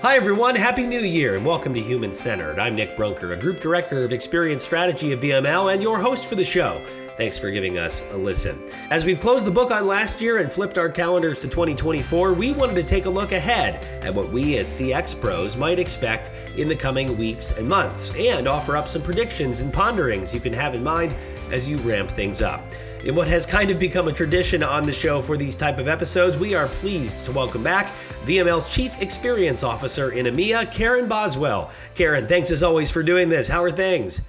Hi, everyone. Happy New Year and welcome to Human Centered. I'm Nick Brunker, a Group Director of Experience Strategy at VML and your host for the show. Thanks for giving us a listen. As we've closed the book on last year and flipped our calendars to 2024, we wanted to take a look ahead at what we as CX pros might expect in the coming weeks and months and offer up some predictions and ponderings you can have in mind as you ramp things up. In what has kind of become a tradition on the show for these type of episodes, we are pleased to welcome back VML's Chief Experience Officer in EMEA, Karen Boswell. Karen, thanks as always for doing this. How are things?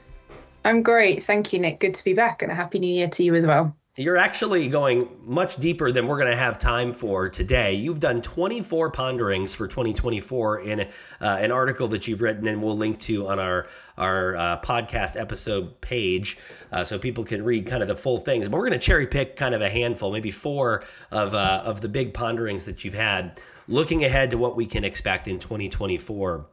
I'm great. Thank you, Nick. Good to be back and a happy new year to you as well. You're actually going much deeper than we're going to have time for today. You've done 24 ponderings for 2024 in uh, an article that you've written, and we'll link to on our our uh, podcast episode page, uh, so people can read kind of the full things. But we're going to cherry pick kind of a handful, maybe four of uh, of the big ponderings that you've had, looking ahead to what we can expect in 2024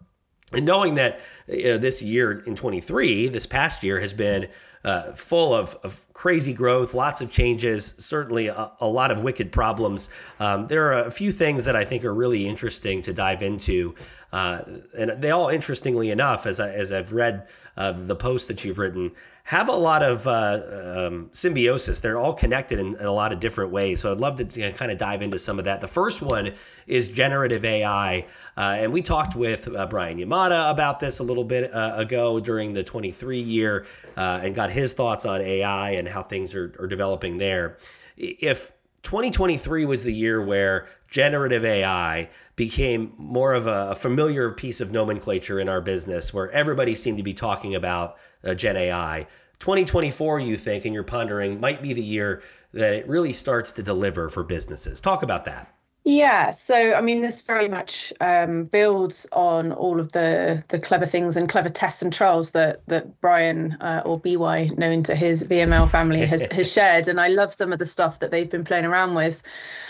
and knowing that uh, this year in 23 this past year has been uh, full of, of crazy growth, lots of changes, certainly a, a lot of wicked problems. Um, there are a few things that I think are really interesting to dive into. Uh, and they all, interestingly enough, as, I, as I've read uh, the post that you've written, have a lot of uh, um, symbiosis. They're all connected in, in, a lot of different ways. So I'd love to you know, kind of dive into some of that. The first one is generative AI. Uh, and we talked with uh, Brian Yamada about this a little bit uh, ago during the 23 year uh, and got his thoughts on AI and how things are, are developing there. If 2023 was the year where generative AI became more of a, a, familiar piece of nomenclature in our business where everybody seemed to be talking about uh, Gen AI. 2024, you think, and you're pondering, might be the year that it really starts to deliver for businesses. Talk about that. Yeah, so I mean, this very much um, builds on all of the the clever things and clever tests and trials that that Brian uh, or BY, known to his VML family, has has shared, and I love some of the stuff that they've been playing around with.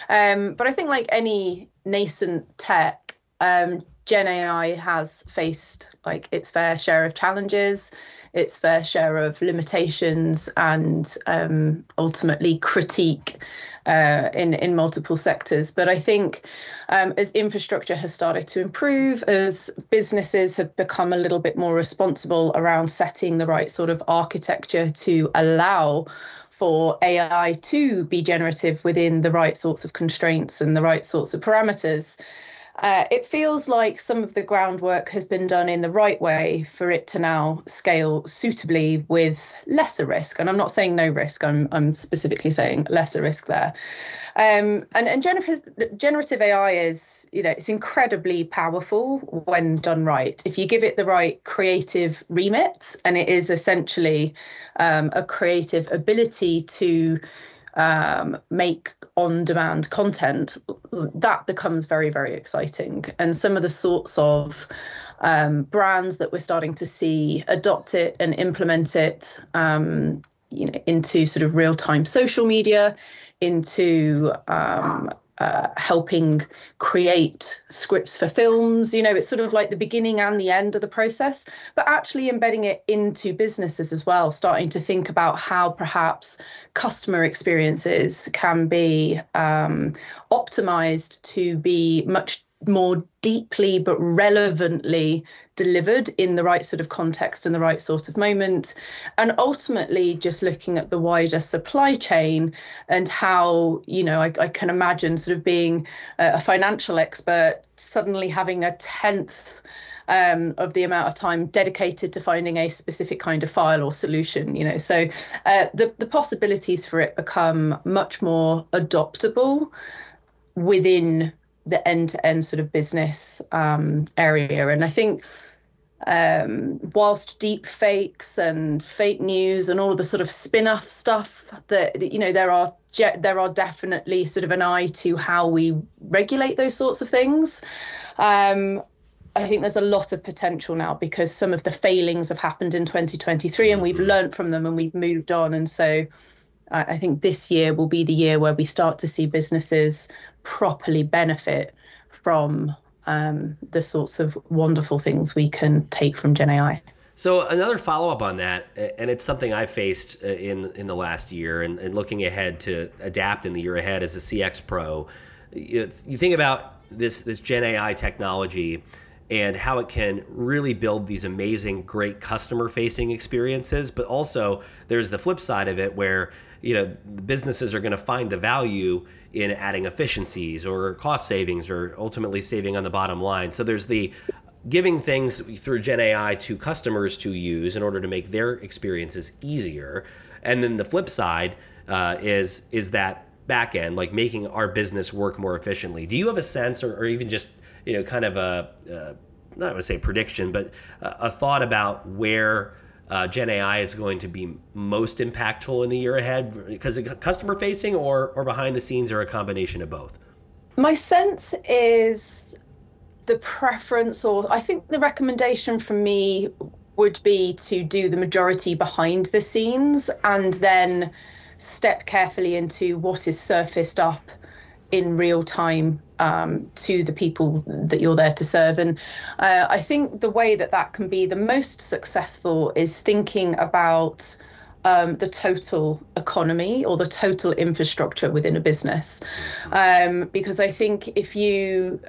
Um, but I think, like any nascent tech, um, Gen AI has faced like its fair share of challenges its fair share of limitations and um, ultimately critique uh, in in multiple sectors. But I think um, as infrastructure has started to improve, as businesses have become a little bit more responsible around setting the right sort of architecture to allow for AI to be generative within the right sorts of constraints and the right sorts of parameters. Uh, it feels like some of the groundwork has been done in the right way for it to now scale suitably with lesser risk. And I'm not saying no risk, I'm, I'm specifically saying lesser risk there. Um, and and generative, AI is, you know, it's incredibly powerful when done right. If you give it the right creative remit, and it is essentially um, a creative ability to um, make on demand content, that becomes very, very exciting. And some of the sorts of um, brands that we're starting to see adopt it and implement it um, you know, into sort of real time social media, into um, uh, helping create scripts for films. You know, it's sort of like the beginning and the end of the process, but actually embedding it into businesses as well, starting to think about how perhaps customer experiences can be um, optimized to be much more deeply but relevantly delivered in the right sort of context and the right sort of moment. And ultimately, just looking at the wider supply chain and how, you know, I, I can imagine sort of being a financial expert, suddenly having a tenth. Um, of the amount of time dedicated to finding a specific kind of file or solution you know so uh, the, the possibilities for it become much more adoptable within the end-to-end sort of business um, area. And I think um, whilst deep fakes and fake news and all of the sort of spin-off stuff that you know there are there are definitely sort of an eye to how we regulate those sorts of things. Um, I think there's a lot of potential now because some of the failings have happened in 2023 and we've learned from them and we've moved on. And so I think this year will be the year where we start to see businesses properly benefit from um, the sorts of wonderful things we can take from Gen AI. So another follow up on that, and it's something I faced uh, in in the last year, and, and looking ahead to adapt in the year ahead as a CX pro. You, you think about this this Gen AI technology and how it can really build these amazing, great customer facing experiences. But also, there's the flip side of it where you know businesses are going to find the value in adding efficiencies or cost savings or ultimately saving on the bottom line. So there's the giving things through Gen AI to customers to use in order to make their experiences easier. And then the flip side uh, is is that back end, like making our business work more efficiently. Do you have a sense, or, or even just you know, kind of a uh, not going to say prediction, but a, a thought about where uh, Gen AI is going to be most impactful in the year ahead? Because customer facing or or behind the scenes, or a combination of both. My sense is the preference, or I think the recommendation from me would be to do the majority behind the scenes and then step carefully into what is surfaced up in real time um, to the people that you're there to serve. And uh, I think the way that that can be the most successful is thinking about um, the total economy or the total infrastructure within a business. Um, because I think if you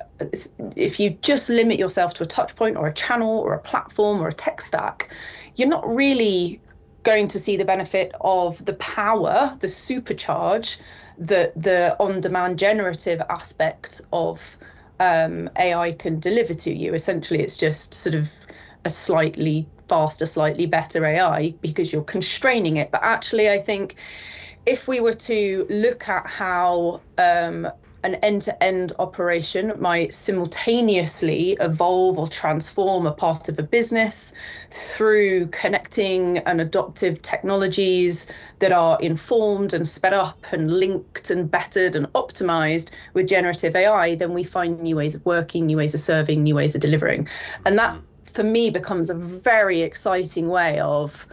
if you just limit yourself to a touch point or a channel or a platform or a tech stack, you're not really going to see the benefit of the power, the supercharge that the on-demand generative aspect of um, AI can deliver to you. Essentially, it's just sort of a slightly faster, slightly better AI because you're constraining it. But actually, I think if we were to look at how um, an end to end operation might simultaneously evolve or transform a part of a business through connecting and adoptive technologies that are informed and sped up and linked and bettered and optimized with generative AI, then we find new ways of working, new ways of serving, new ways of delivering. And that mm. for me becomes a very exciting way of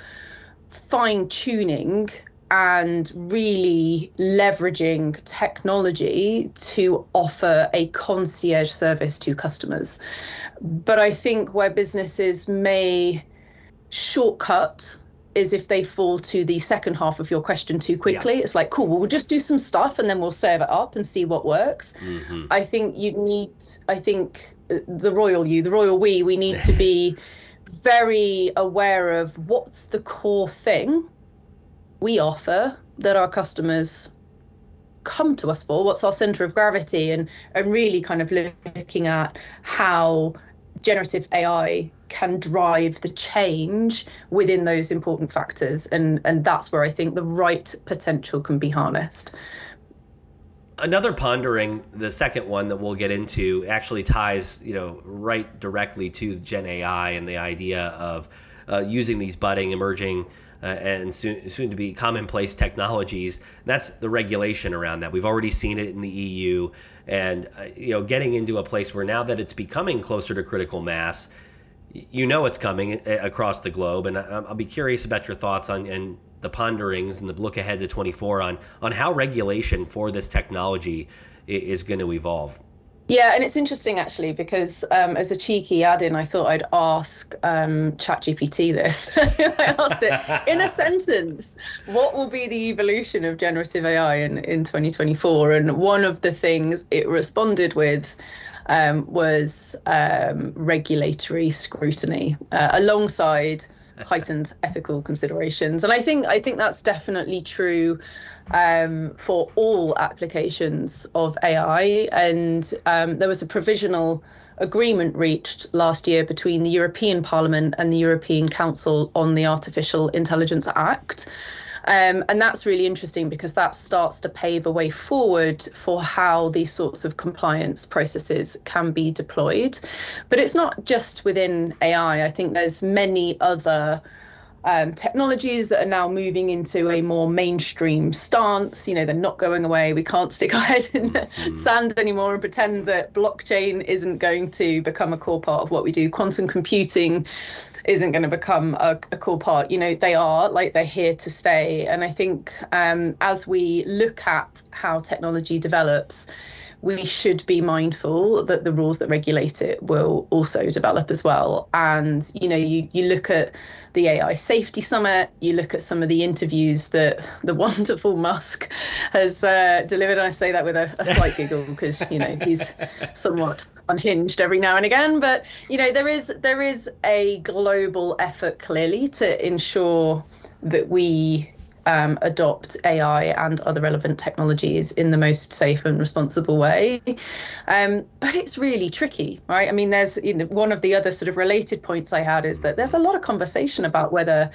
fine tuning and really leveraging technology to offer a concierge service to customers. But I think where businesses may shortcut is if they fall to the second half of your question too quickly. Yeah. It's like, cool, well, we'll just do some stuff and then we'll serve it up and see what works. Mm-hmm. I think you need, I think the royal you, the royal we, we need to be very aware of what's the core thing we offer that our customers come to us for, what's our center of gravity, and, and really kind of looking at how generative AI can drive the change within those important factors. And, and that's where I think the right potential can be harnessed another pondering the second one that we'll get into actually ties you know right directly to gen ai and the idea of uh, using these budding emerging uh, and soon, soon to be commonplace technologies that's the regulation around that. We've already seen it in the eu and uh, you know getting into a place where now that it's becoming closer to critical mass you know it's coming uh, across the globe. And i'll be curious about your thoughts on and the ponderings and the look ahead to 24 on on how regulation for this technology is going to evolve. Yeah, and it's interesting actually because um, as a cheeky add-in, I thought I'd ask um, ChatGPT this. I asked it in a sentence: What will be the evolution of generative AI in in 2024? And one of the things it responded with um, was um, regulatory scrutiny, uh, alongside heightened ethical considerations. And I think I think that's definitely true um, for all applications of AI. And um, there was a provisional agreement reached last year between the European Parliament and the European Council on the Artificial Intelligence Act. Um, and that's really interesting because that starts to pave a way forward for how these sorts of compliance processes can be deployed. But it's not just within AI. I think there's many other um, technologies that are now moving into a more mainstream stance. You know, they're not going away. We can't stick our head in the mm. sand anymore and pretend that blockchain isn't going to become a core part of what we do. Quantum computing isn't going to become a, a core part. You know, they are like they're here to stay. And I think um, as we look at how technology develops, we should be mindful that the rules that regulate it will also develop as well. And you know, you you look at the AI Safety Summit, you look at some of the interviews that the wonderful Musk has uh, delivered. And I say that with a, a slight giggle because you know he's somewhat unhinged every now and again. But you know, there is there is a global effort clearly to ensure that we um, adopt AI and other relevant technologies in the most safe and responsible way. Um, but it's really tricky, right? I mean, there's you know, one of the other sort of related points I had is that there's a lot of conversation about whether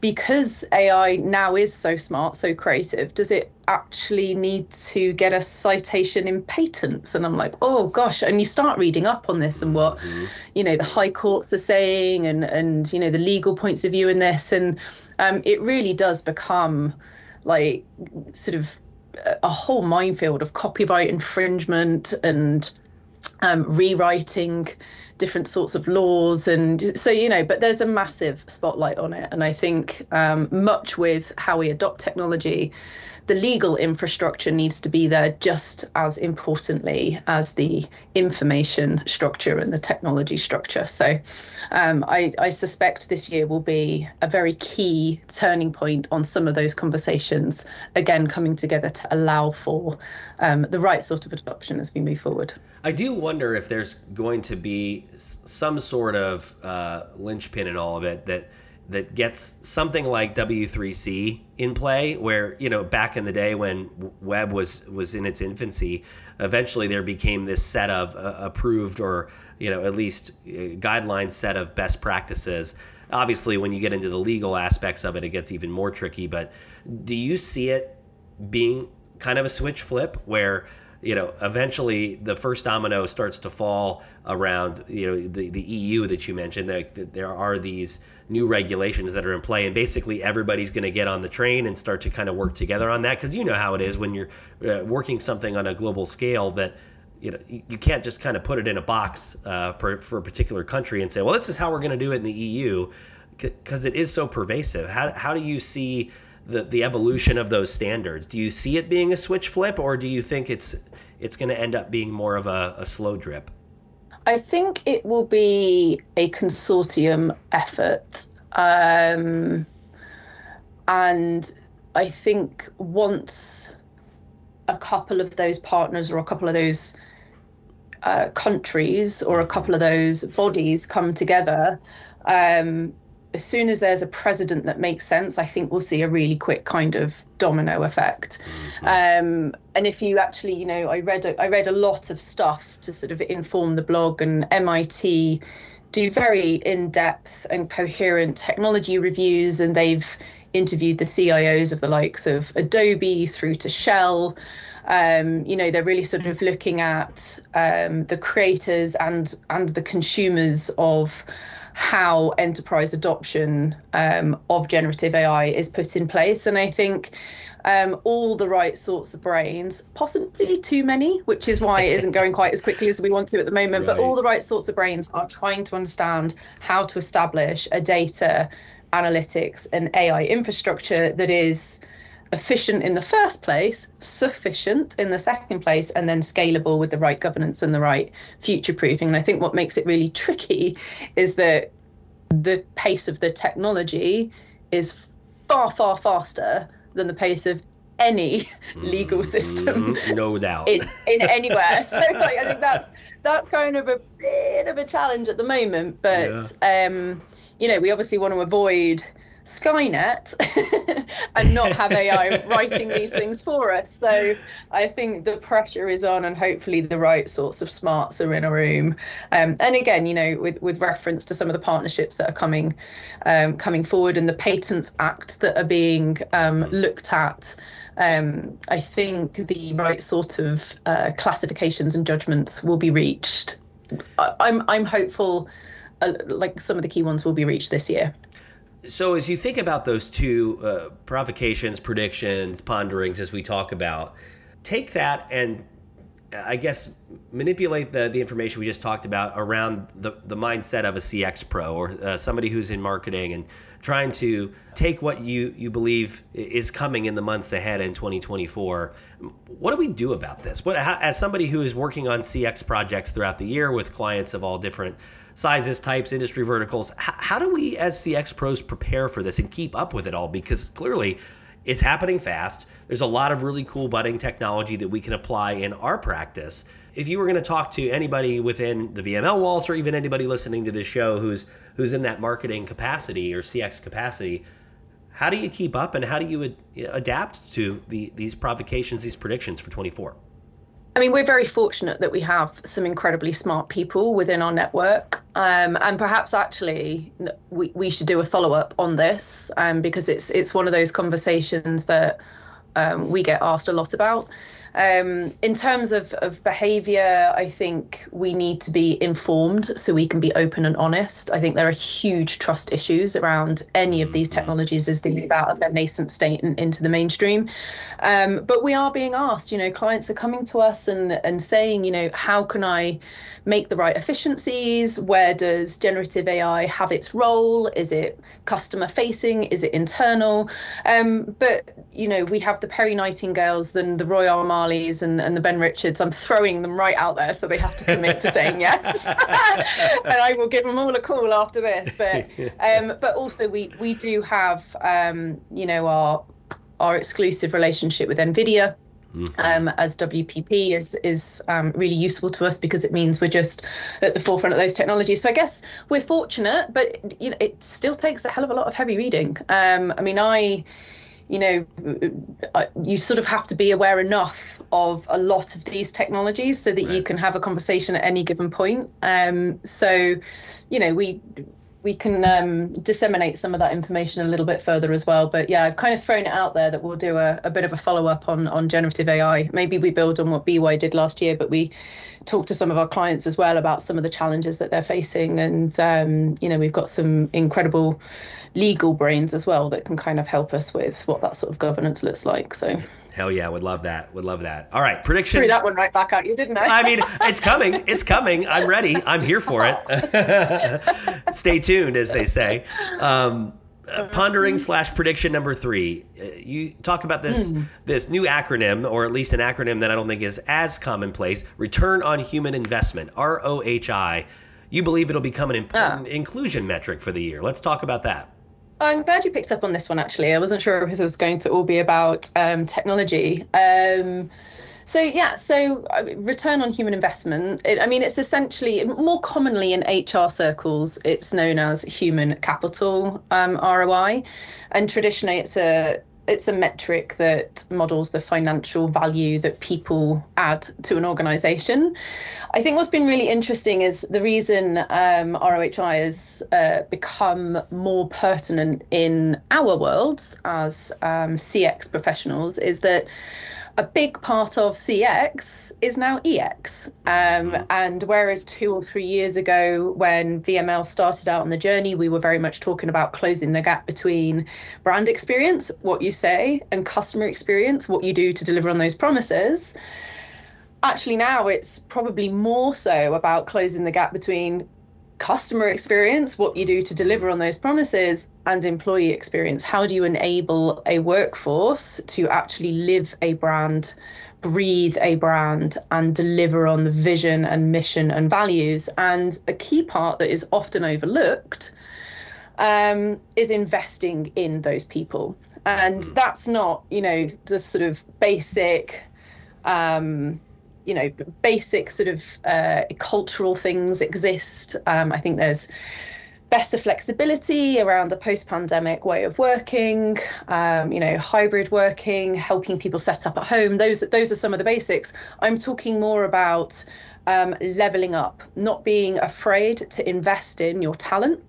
because AI now is so smart, so creative, does it actually need to get a citation in patents? And I'm like, oh gosh. And you start reading up on this and what, mm-hmm. you know, the high courts are saying and and you know the legal points of view in this. And um, it really does become like sort of a whole minefield of copyright infringement and um, rewriting different sorts of laws and so you know but there's a massive spotlight on it. And i think um, much with how we adopt technology the legal infrastructure needs to be there just as importantly as the information structure and the technology structure. So um, I, I, suspect this year will be a very key turning point on some of those conversations, again, coming together to allow for um, the right sort of adoption as we move forward. I do wonder if there's going to be some sort of uh, linchpin in all of it that that gets something like W3C in play, where you know back in the day when web was was in its infancy, eventually there became this set of uh, approved or you know at least uh, guidelines set of best practices. Obviously, when you get into the legal aspects of it, it gets even more tricky. But do you see it being kind of a switch flip where you know, eventually the first domino starts to fall around, you know, the, the EU that you mentioned. That there are these new regulations that are in play, and basically everybody's going to get on the train and start to kind of work together on that. Because you know how it is when you're uh, working something on a global scale that you know you can't just kind of put it in a box uh, for, for a particular country and say, well, this is how we're going to do it in the EU, because it is so pervasive. How how do you see the the evolution of those standards? Do you see it being a switch flip, or do you think it's it's going to end up being more of a, a slow drip? I think it will be a consortium effort. Um, and I think once a couple of those partners or a couple of those uh, countries or a couple of those bodies come together, um, as soon as there's a precedent that makes sense, I think we'll see a really quick kind of domino effect. Mm-hmm. Um, and if you actually, you know, I read a, I read a lot of stuff to sort of inform the blog, and MIT do very in-depth and coherent technology reviews, and they've interviewed the CIOs of the likes of Adobe through to Shell. Um, you know, they're really sort of looking at um, the creators and and the consumers of how enterprise adoption um, of generative AI is put in place. And I think um, all the right sorts of brains, possibly too many, which is why it isn't going quite as quickly as we want to at the moment, right. but all the right sorts of brains are trying to understand how to establish a data analytics and AI infrastructure that is efficient in the first place, sufficient in the second place, and then scalable with the right governance and the right future proofing. And I think what makes it really tricky is that the pace of the technology is far, far faster than the pace of any legal mm, system. no doubt. In, in anywhere. so like, I think that's that's kind of a bit of a challenge at the moment. But yeah. um, you know, we obviously want to avoid Skynet and not have AI writing these things for us. So I think the pressure is on, and hopefully the right sorts of smarts are in a room. Um, and again, you know, with with reference to some of the partnerships that are coming um, coming forward and the Patents Act that are being um, looked at. Um, I think the right sort of uh, classifications and judgments will be reached. I, I'm I'm hopeful, uh, like some of the key ones will be reached this year so as you think about those two uh, provocations, predictions, ponderings, as we talk about, take that and I guess, manipulate the, the information we just talked about around the, the mindset of a CX pro or uh, somebody who's in marketing and trying to take what you, you believe is coming in the months ahead in 2024. What do we do about this? What, how, as somebody who is working on CX projects throughout the year with clients of all different sizes, types, industry verticals, how, how do we as CX pros prepare for this and keep up with it all? Because clearly, it's happening fast. There's a lot of really cool budding technology that we can apply in our practice. If you were going to talk to anybody within the VML walls or even anybody listening to this show who's who's in that marketing capacity or CX capacity, how do you keep up and how do you adapt to the, these provocations, these predictions for 24? I mean, we're very fortunate that we have some incredibly smart people within our network. Um, and perhaps actually we, we should do a follow up on this um, because it's it's one of those conversations that um, we get asked a lot about. Um, in terms of, of behavior, I think we need to be informed so we can be open and honest. I think there are huge trust issues around any of these technologies as they move out of their nascent state and into the mainstream. Um, but we are being asked, you know, clients are coming to us and, and saying, you know, how can I make the right efficiencies? Where does generative AI have its role? Is it customer facing? Is it internal? Um, but you know, we have the Perry Nightingales, then the Roy R. And, and the Ben Richards. I'm throwing them right out there, so they have to commit to saying yes. and I will give them all a call after this. But um, but also we we do have um, you know our our exclusive relationship with NVIDIA Mm-hmm. Um, as WPP is is um, really useful to us because it means we're just at the forefront of those technologies. So I guess we're fortunate, but you know it still takes a hell of a lot of heavy reading. Um, I mean, I, you know, I, you sort of have to be aware enough of a lot of these technologies so that right. you can have a conversation at any given point. Um, so, you know, we we can um, disseminate some of that information a little bit further as well. But yeah, I've kind of thrown it out there that we'll do a, a bit of a follow up on on generative AI. Maybe we build on what BY did last year, but we talk to some of our clients as well about some of the challenges that they're facing. And um, you know, we've got some incredible legal brains as well that can kind of help us with what that sort of governance looks like. So Hell yeah, would love that. Would love that. All right, prediction. Threw that one right back at you, didn't I? I mean, it's coming. It's coming. I'm ready. I'm here for it. Stay tuned, as they say. Um, uh, pondering slash prediction number three. Uh, you talk about this mm. this new acronym, or at least an acronym that I don't think is as commonplace. Return on human investment (ROHI). You believe it'll become an important ah. inclusion metric for the year. Let's talk about that. I'm glad you picked up on this one. Actually, I wasn't sure if it was going to all be about um, technology. Um, so yeah, so uh, return on human investment. It, I mean, it's essentially more commonly in HR circles, it's known as human capital um, ROI, and traditionally it's a it's a metric that models the financial value that people add to an organization. I think what's been really interesting is the reason um, ROHI has uh, become more pertinent in our worlds as um, CX professionals is that a big part of CX is now EX. Um, mm-hmm. and whereas two or three years ago, when VML started out on the journey, we were very much talking about closing the gap between brand experience, what you say, and customer experience, what you do to deliver on those promises. Actually, now it's probably more so about closing the gap between customer experience, what you do to deliver on those promises, and employee experience. How do you enable a workforce to actually live a brand, breathe a brand, and deliver on the vision and mission and values? And a key part that is often overlooked um, is investing in those people. And hmm. that's not, you know, the sort of basic. Um, you know basic sort of uh, cultural things exist. Um, I think there's better flexibility around a post-pandemic way of working. Um, you know, hybrid working, helping people set up at home. Those those are some of the basics. I'm talking more about um, leveling up, not being afraid to invest in your talent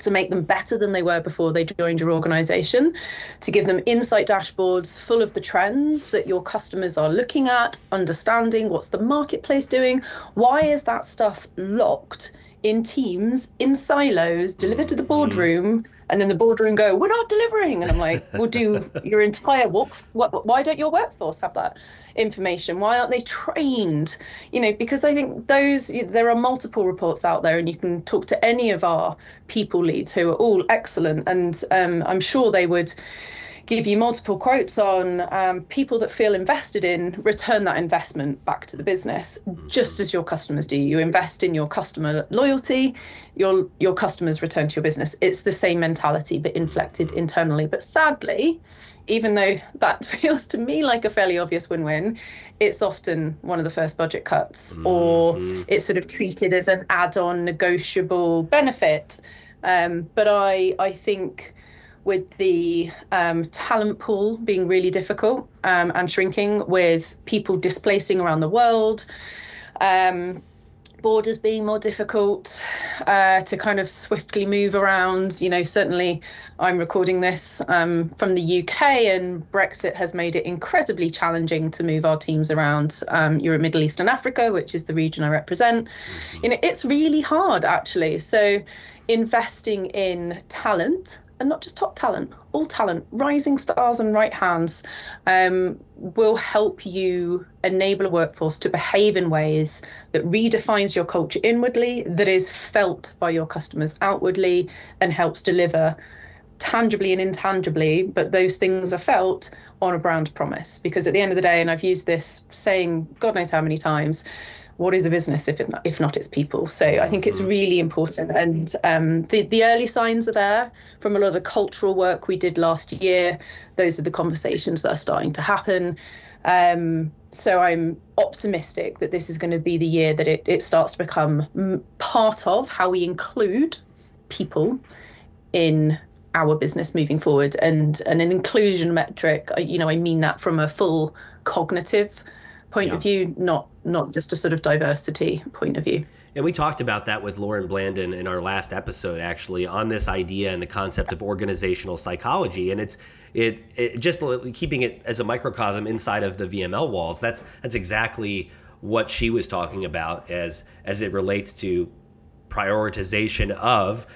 to make them better than they were before they joined your organization, to give them insight dashboards full of the trends that your customers are looking at, understanding what's the marketplace doing, why is that stuff locked in teams, in silos, deliver to the boardroom, and then the boardroom go, "We're not delivering," and I'm like, "Well, do your entire work? Why don't your workforce have that information? Why aren't they trained? You know, because I think those there are multiple reports out there, and you can talk to any of our people leads who are all excellent, and um, I'm sure they would give you multiple quotes on um, people that feel invested in return that investment back to the business, just as your customers do. You invest in your customer loyalty, your your customers return to your business. It's the same mentality, but inflected internally. But sadly, even though that feels to me like a fairly obvious win-win, it's often one of the first budget cuts, mm-hmm. or it's sort of treated as an add-on negotiable benefit. Um, but I I think with the um, talent pool being really difficult um, and shrinking, with people displacing around the world, um, borders being more difficult uh, to kind of swiftly move around. You know, certainly I'm recording this um, from the UK, and Brexit has made it incredibly challenging to move our teams around um, Europe, Middle East, and Africa, which is the region I represent. Mm-hmm. You know, it's really hard actually. So investing in talent and not just top talent, all talent, rising stars and right hands, um, will help you enable a workforce to behave in ways that redefines your culture inwardly, that is felt by your customers outwardly, and helps deliver tangibly and intangibly, but those things are felt on a brand promise. Because at the end of the day, and I've used this saying God knows how many times, what is a business if it, if not its people? So I think it's mm-hmm. really important, and um, the the early signs are there from a lot of the cultural work we did last year. Those are the conversations that are starting to happen. Um, so I'm optimistic that this is going to be the year that it, it starts to become part of how we include people in our business moving forward and, and an inclusion metric you know i mean that from a full cognitive point yeah. of view, not not just a sort of diversity point of view. And we talked about that with Lauren Blandon in our last episode, actually, on this idea and the concept of organizational psychology. And it's it, it just keeping it as a microcosm inside of the VML walls. That's that's exactly what she was talking about as as it relates to prioritization of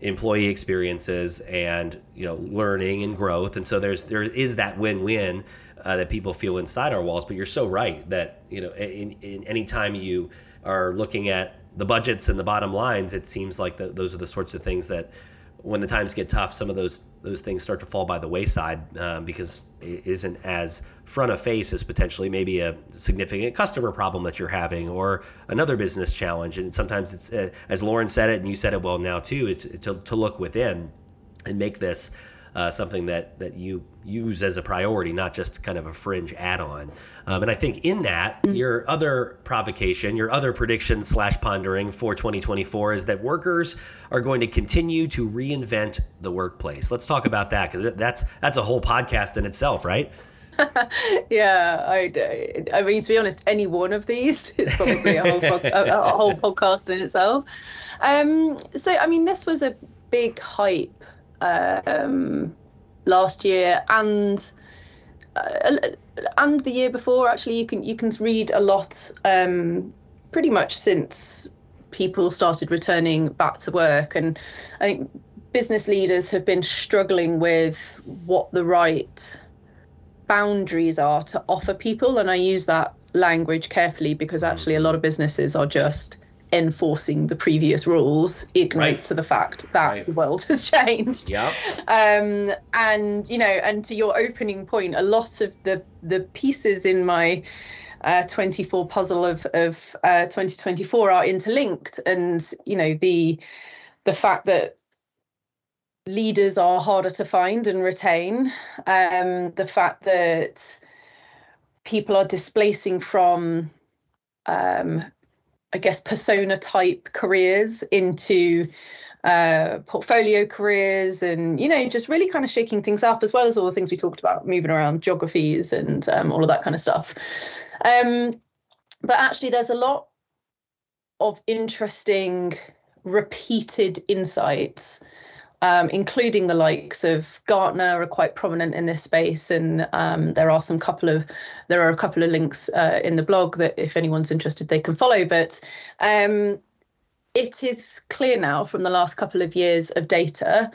employee experiences and you know learning and growth and so there's there is that win-win uh, that people feel inside our walls. But you're so right that you know, in, in any time you are looking at the budgets and the bottom lines, it seems like the, those are the sorts of things that, when the times get tough, some of those those things start to fall by the wayside um, because it isn't as front of face as potentially maybe a significant customer problem that you're having or another business challenge. And sometimes it's uh, as Lauren said it, and you said it well now too. It's to, to look within and make this uh, something that that you use as a priority, not just kind of a fringe add-on. Um, and I think in that, your other provocation, your other prediction slash pondering for 2024 is that workers are going to continue to reinvent the workplace. Let's talk about that because that's that's a whole podcast in itself, right? yeah, I, I mean, to be honest, any one of these is probably a whole, a, a whole podcast in itself. Um, so, I mean, this was a big hype um, last year and uh, and the year before. Actually, you can you can read a lot um, pretty much since people started returning back to work, and I think business leaders have been struggling with what the right boundaries are to offer people, and I use that language carefully because actually a lot of businesses are just enforcing the previous rules, ignorant right. to the fact that right. the world has changed. Yeah. Um, and you know, and to your opening point, a lot of the the pieces in my uh, 24 puzzle of of uh, 2024 are interlinked, and you know the the fact that leaders are harder to find and retain, um, the fact that people are displacing from um, I guess, persona type careers into uh, portfolio careers and, you know, just really kind of shaking things up, as well as all the things we talked about, moving around geographies and um, all of that kind of stuff. Um, but actually, there's a lot of interesting repeated insights um, including the likes of Gartner are quite prominent in this space, and um, there are some couple of there are a couple of links uh, in the blog that if anyone's interested they can follow. But um, it is clear now from the last couple of years of data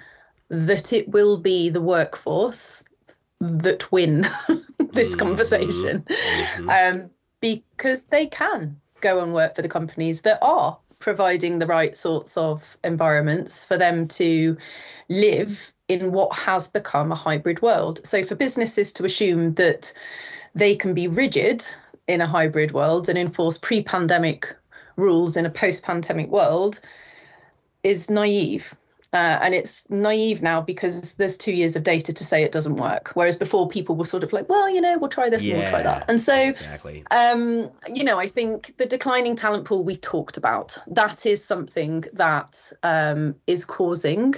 that it will be the workforce that win this mm-hmm. conversation mm-hmm. Um, because they can go and work for the companies that are providing the right sorts of environments for them to live in what has become a hybrid world. So, for businesses to assume that they can be rigid in a hybrid world and enforce pre pandemic rules in a post pandemic world is naive. Uh, and it's naive now because there's two years of data to say it doesn't work. Whereas before, people were sort of like, well, you know, we'll try this yeah, and we'll try that. And so, exactly. um, you know, I think the declining talent pool we talked about, that is something that um, is causing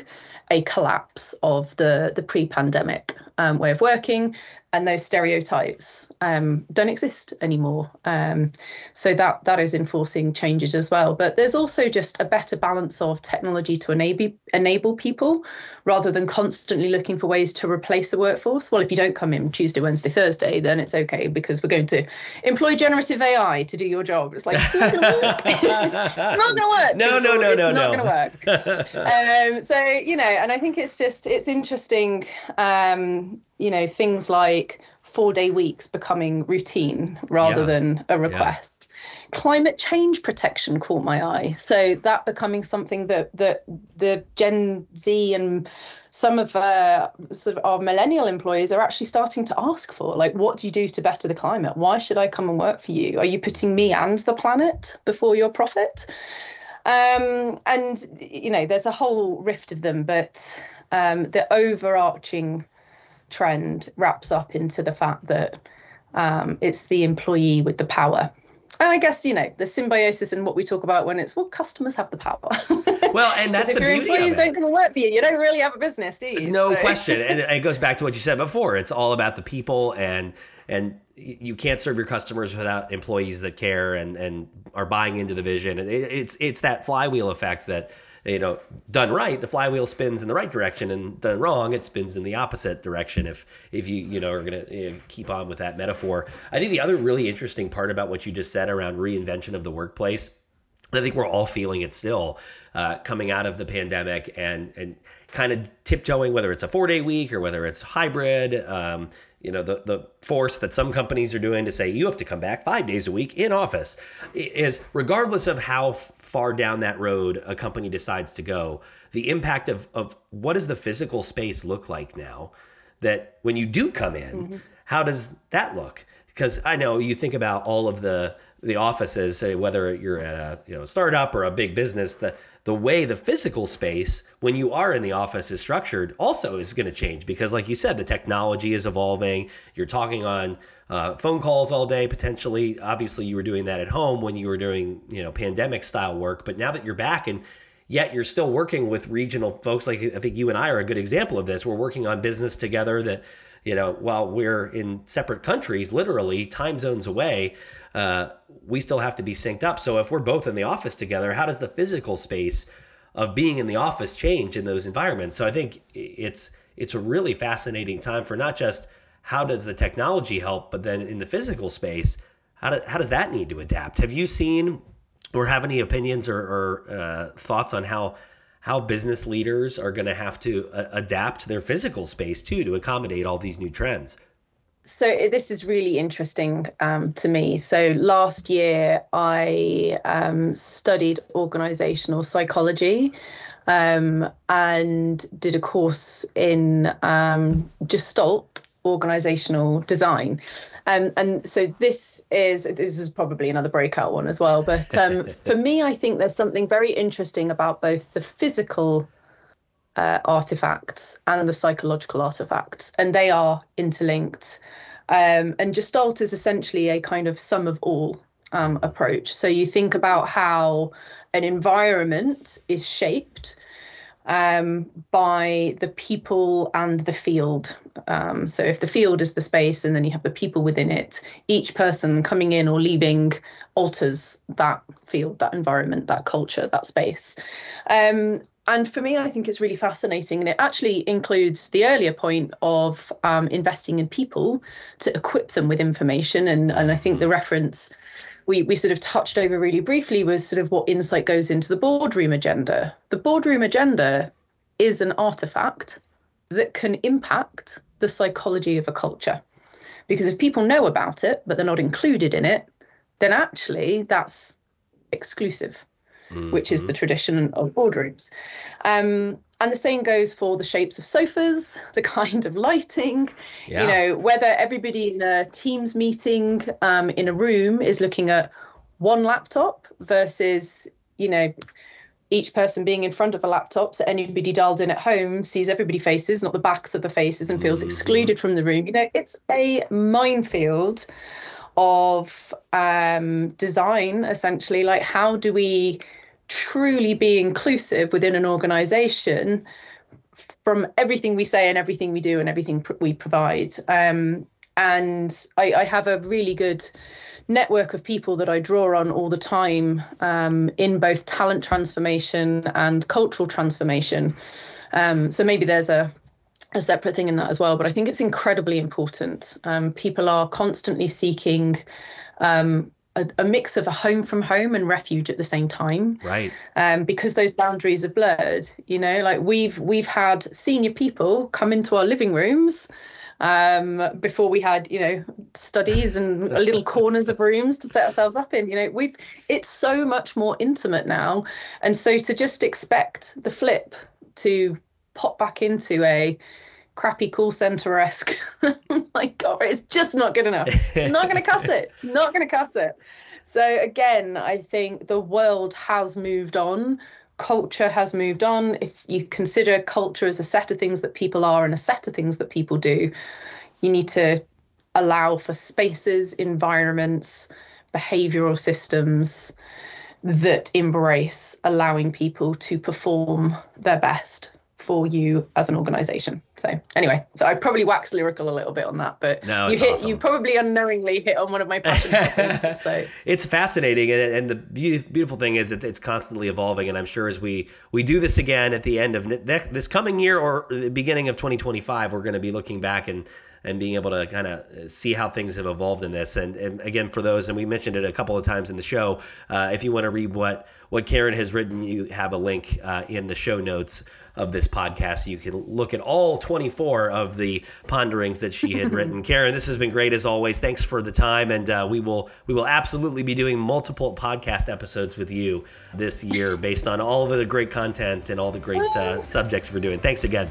a collapse of the, the pre pandemic um, way of working and those stereotypes um, don't exist anymore. Um, so that that is enforcing changes as well. But there's also just a better balance of technology to enable enable people, rather than constantly looking for ways to replace the workforce. Well, if you don't come in Tuesday, Wednesday, Thursday, then it's okay because we're going to employ generative AI to do your job. It's like it's not going to work. it's not going to work. No, no, no, no, no. It's not going to work. um, so you know, and I think it's just it's interesting. Um, you know things like four day weeks becoming routine rather yeah. than a request. Yeah. climate change protection caught my eye. So that becoming something that that the gen z and some of uh, sort of our millennial employees are actually starting to ask for like what do you do to better the climate? Why should i come and work for you? Are you putting me and the planet before your profit? Um, and you know there's a whole rift of them but um, the overarching trend wraps up into the fact that um, it's the employee with the power. And I guess you know the symbiosis and what we talk about when it's well, customers have the power. Well, and that's if your employees don't come to work for you, you don't really have a business, do you? No so. question, and it goes back to what you said before. It's all about the people, and and you can't serve your customers without employees that care and and are buying into the vision. It's it's that flywheel effect that you know, done right, the flywheel spins in the right direction, and done wrong, it spins in the opposite direction. If if you you know are to you know, keep on with that metaphor, I think the other really interesting part about what you just said around reinvention of the workplace, I think we're all feeling it still uh, coming out of the pandemic and and kind of tiptoeing whether it's a four day week or whether it's hybrid. Um, you know the the force that some companies are doing to say you have to come back five days a week in office is regardless of how far down that road a company decides to go the impact of of what does the physical space look like now that when you do come in mm-hmm. how does that look because i know you think about all of the the offices whether you're at a you know startup or a big business the the way the physical space when you are in the office is structured also is going to change because like you said the technology is evolving. You're talking on uh, phone calls all day potentially. Obviously you were doing that at home when you were doing you know pandemic style work but now that you're back and yet you're still working with regional folks like i think you and i are a good example of this. We're working on business together that you know while we're in separate countries literally time zones away uh, we still have to be synced up. So if we're both in the office together, how does the physical space of being in the office change in those environments? So I think it's it's a really fascinating time for not just how does the technology help, but then in the physical space, how, do, how does that need to adapt? Have you seen or have any opinions or, or uh, thoughts on how how business leaders are going to have to uh, adapt their physical space too to accommodate all these new trends? so this is really interesting um, to me. So last year I um, studied organizational psychology um, and did a course in um, Gestalt organizational design. Um, and so this is this is probably another breakout one as well. But um, for me, I think there's something very interesting about both the physical uh, artifacts and the psychological artifacts, and they are interlinked. Um, and Gestalt is essentially a kind of sum of all um, approach. So you think about how an environment is shaped um, by the people and the field. Um, so if the field is the space and then you have the people within it, each person coming in or leaving alters that field, that environment, that culture, that space. Um, and for me, I think it's really fascinating. And it actually includes the earlier point of um, investing in people to equip them with information. And, and I think the reference we we sort of touched over really briefly was sort of what insight goes into the boardroom agenda. The boardroom agenda is an artifact that can impact the psychology of a culture. Because if people know about it, but they're not included in it, then actually that's exclusive, mm-hmm. which is the mm-hmm. tradition of boardrooms. Um, and the same goes for the shapes of sofas, the kind of lighting, yeah. you know, whether everybody in a Teams meeting um, in a room is looking at one laptop versus, you know, each person being in front of a laptop so anybody dialed in at home sees everybody faces not the backs of the faces and feels mm-hmm. excluded from the room you know it's a minefield of um, design essentially like how do we truly be inclusive within an organization from everything we say and everything we do and everything pr- we provide um, and I, I have a really good network of people that I draw on all the time um, in both talent transformation and cultural transformation. Um, so maybe there's a a separate thing in that as well, but I think it's incredibly important. Um, people are constantly seeking um, a, a, mix of a home from home and refuge at the same time, right? Um, because those boundaries are blurred. You know, like we've we've had senior people come into our living rooms um, before we had you know studies and little corners of rooms to set ourselves up in you know we've it's so much more intimate now and so to just expect the flip to pop back into a crappy call center esque oh my god it's just not good enough. It's not going to cut it. Not going to cut it. So again i think the world has moved on. Culture has moved on, if you consider culture as a set of things that people are and a set of things that people do, you need to allow for spaces, environments, behavioral systems that embrace allowing people to perform their best for you as an organization. So anyway, so I probably waxed lyrical a little bit on that, but no, you hit awesome. you probably unknowingly hit on one of my passion topics. So it's fascinating, and, and the beautiful thing is it's it's constantly evolving, and I'm sure as we we do this again at the end of this coming year or the beginning of 2025, we're going to be looking back and and being able to kind of see how things have evolved in this. And, and, again, for those, and we mentioned it a couple of times in the show, uh, if you want to read what what Karen has written, you have a link uh, in the show notes of this podcast. You can look at all 24 of the ponderings that she had written. Karen, this has been great as always. Thanks for the time, and uh, we will we will absolutely be doing multiple podcast episodes with you this year based on all of the great content and all the great uh, subjects we're doing. Thanks again.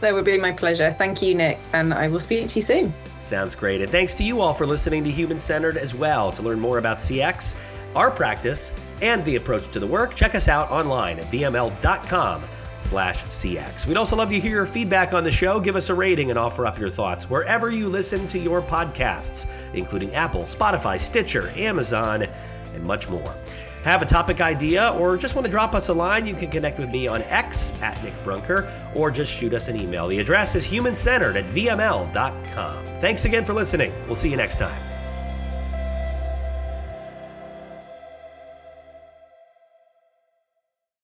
That would be my pleasure. Thank you, Nick, and I will speak to you soon. Sounds great. And thanks to you all for listening to Human Centered as well. To learn more about CX, our practice, and the approach to the work, check us out online at vml.com slash CX. We'd also love to hear your feedback on the show. Give us a rating and offer up your thoughts wherever you listen to your podcasts, including Apple, Spotify, Stitcher, Amazon, and much more. Have a topic idea or just want to drop us a line, you can connect with me on X at Nick Brunker or just shoot us an email. The address is humancentered at vml.com. Thanks again for listening. We'll see you next time.